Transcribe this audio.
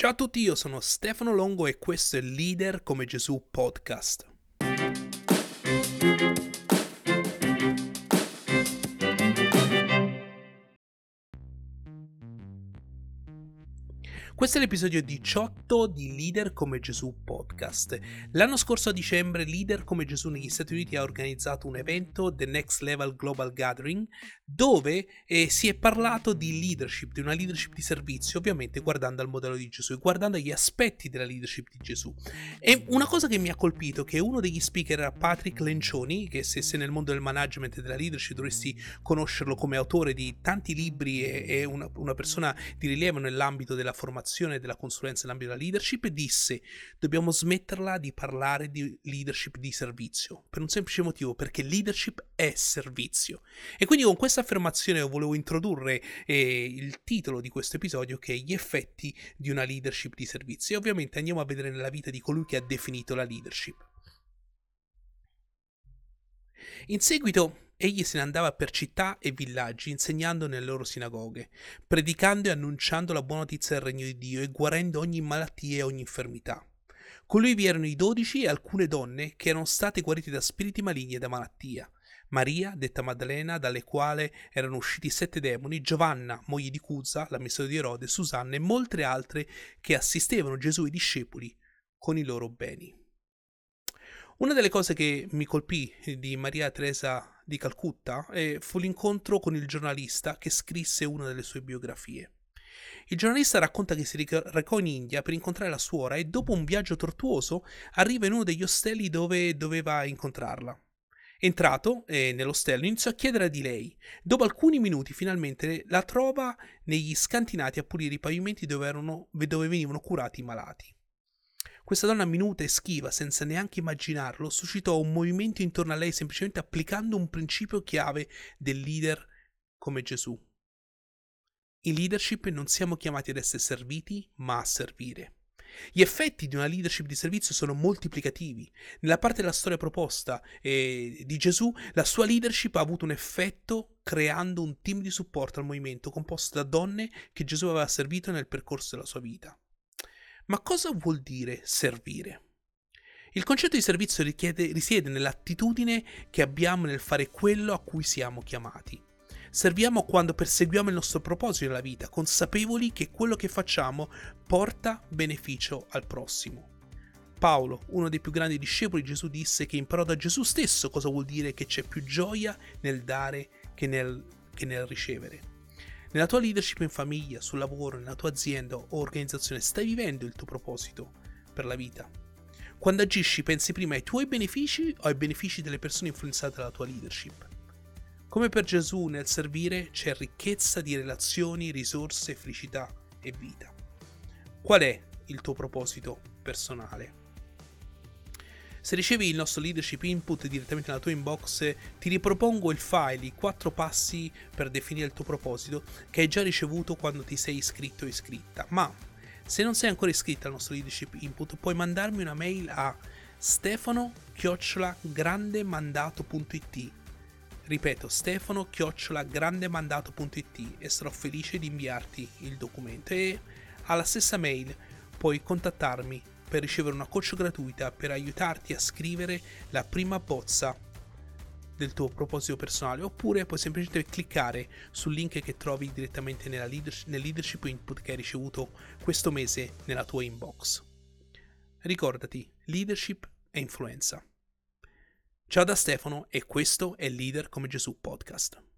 Ciao a tutti, io sono Stefano Longo e questo è Leader come Gesù podcast. Questo è l'episodio 18 di Leader come Gesù podcast. L'anno scorso a dicembre Leader come Gesù negli Stati Uniti ha organizzato un evento, The Next Level Global Gathering, dove eh, si è parlato di leadership, di una leadership di servizio, ovviamente guardando al modello di Gesù e guardando agli aspetti della leadership di Gesù. E una cosa che mi ha colpito, che uno degli speaker era Patrick Lencioni, che se sei nel mondo del management e della leadership dovresti conoscerlo come autore di tanti libri e, e una, una persona di rilievo nell'ambito della formazione formazione della consulenza nell'ambito della leadership disse dobbiamo smetterla di parlare di leadership di servizio per un semplice motivo perché leadership è servizio. E quindi con questa affermazione volevo introdurre eh, il titolo di questo episodio che è gli effetti di una leadership di servizio. E ovviamente andiamo a vedere nella vita di colui che ha definito la leadership. In seguito egli se ne andava per città e villaggi insegnando nelle loro sinagoghe, predicando e annunciando la buona notizia del regno di Dio e guarendo ogni malattia e ogni infermità. Con lui vi erano i dodici e alcune donne che erano state guarite da spiriti maligni e da malattia. Maria, detta Maddalena, dalle quali erano usciti sette demoni, Giovanna, moglie di Cusa, l'amministratore di Erode, Susanna e molte altre che assistevano Gesù e i discepoli con i loro beni. Una delle cose che mi colpì di Maria Teresa di Calcutta eh, fu l'incontro con il giornalista che scrisse una delle sue biografie. Il giornalista racconta che si recò in India per incontrare la suora e dopo un viaggio tortuoso arriva in uno degli ostelli dove doveva incontrarla. Entrato eh, nell'ostello iniziò a chiedere di lei. Dopo alcuni minuti finalmente la trova negli scantinati a pulire i pavimenti dove, erano, dove venivano curati i malati. Questa donna minuta e schiva, senza neanche immaginarlo, suscitò un movimento intorno a lei semplicemente applicando un principio chiave del leader come Gesù. In leadership non siamo chiamati ad essere serviti, ma a servire. Gli effetti di una leadership di servizio sono moltiplicativi. Nella parte della storia proposta eh, di Gesù, la sua leadership ha avuto un effetto creando un team di supporto al movimento composto da donne che Gesù aveva servito nel percorso della sua vita. Ma cosa vuol dire servire? Il concetto di servizio richiede, risiede nell'attitudine che abbiamo nel fare quello a cui siamo chiamati. Serviamo quando perseguiamo il nostro proposito nella vita, consapevoli che quello che facciamo porta beneficio al prossimo. Paolo, uno dei più grandi discepoli di Gesù, disse che imparò da Gesù stesso cosa vuol dire che c'è più gioia nel dare che nel, che nel ricevere. Nella tua leadership in famiglia, sul lavoro, nella tua azienda o organizzazione stai vivendo il tuo proposito per la vita. Quando agisci pensi prima ai tuoi benefici o ai benefici delle persone influenzate dalla tua leadership. Come per Gesù nel servire c'è ricchezza di relazioni, risorse, felicità e vita. Qual è il tuo proposito personale? Se ricevi il nostro leadership input direttamente nella tua inbox, ti ripropongo il file, i quattro passi per definire il tuo proposito che hai già ricevuto quando ti sei iscritto o iscritta. Ma se non sei ancora iscritto al nostro leadership input, puoi mandarmi una mail a stefano-grandemandato.it Ripeto, stefano-grandemandato.it e sarò felice di inviarti il documento e alla stessa mail puoi contattarmi per ricevere una coach gratuita per aiutarti a scrivere la prima bozza del tuo proposito personale oppure puoi semplicemente cliccare sul link che trovi direttamente leadership, nel leadership input che hai ricevuto questo mese nella tua inbox. Ricordati, leadership e influenza. Ciao da Stefano e questo è Leader come Gesù podcast.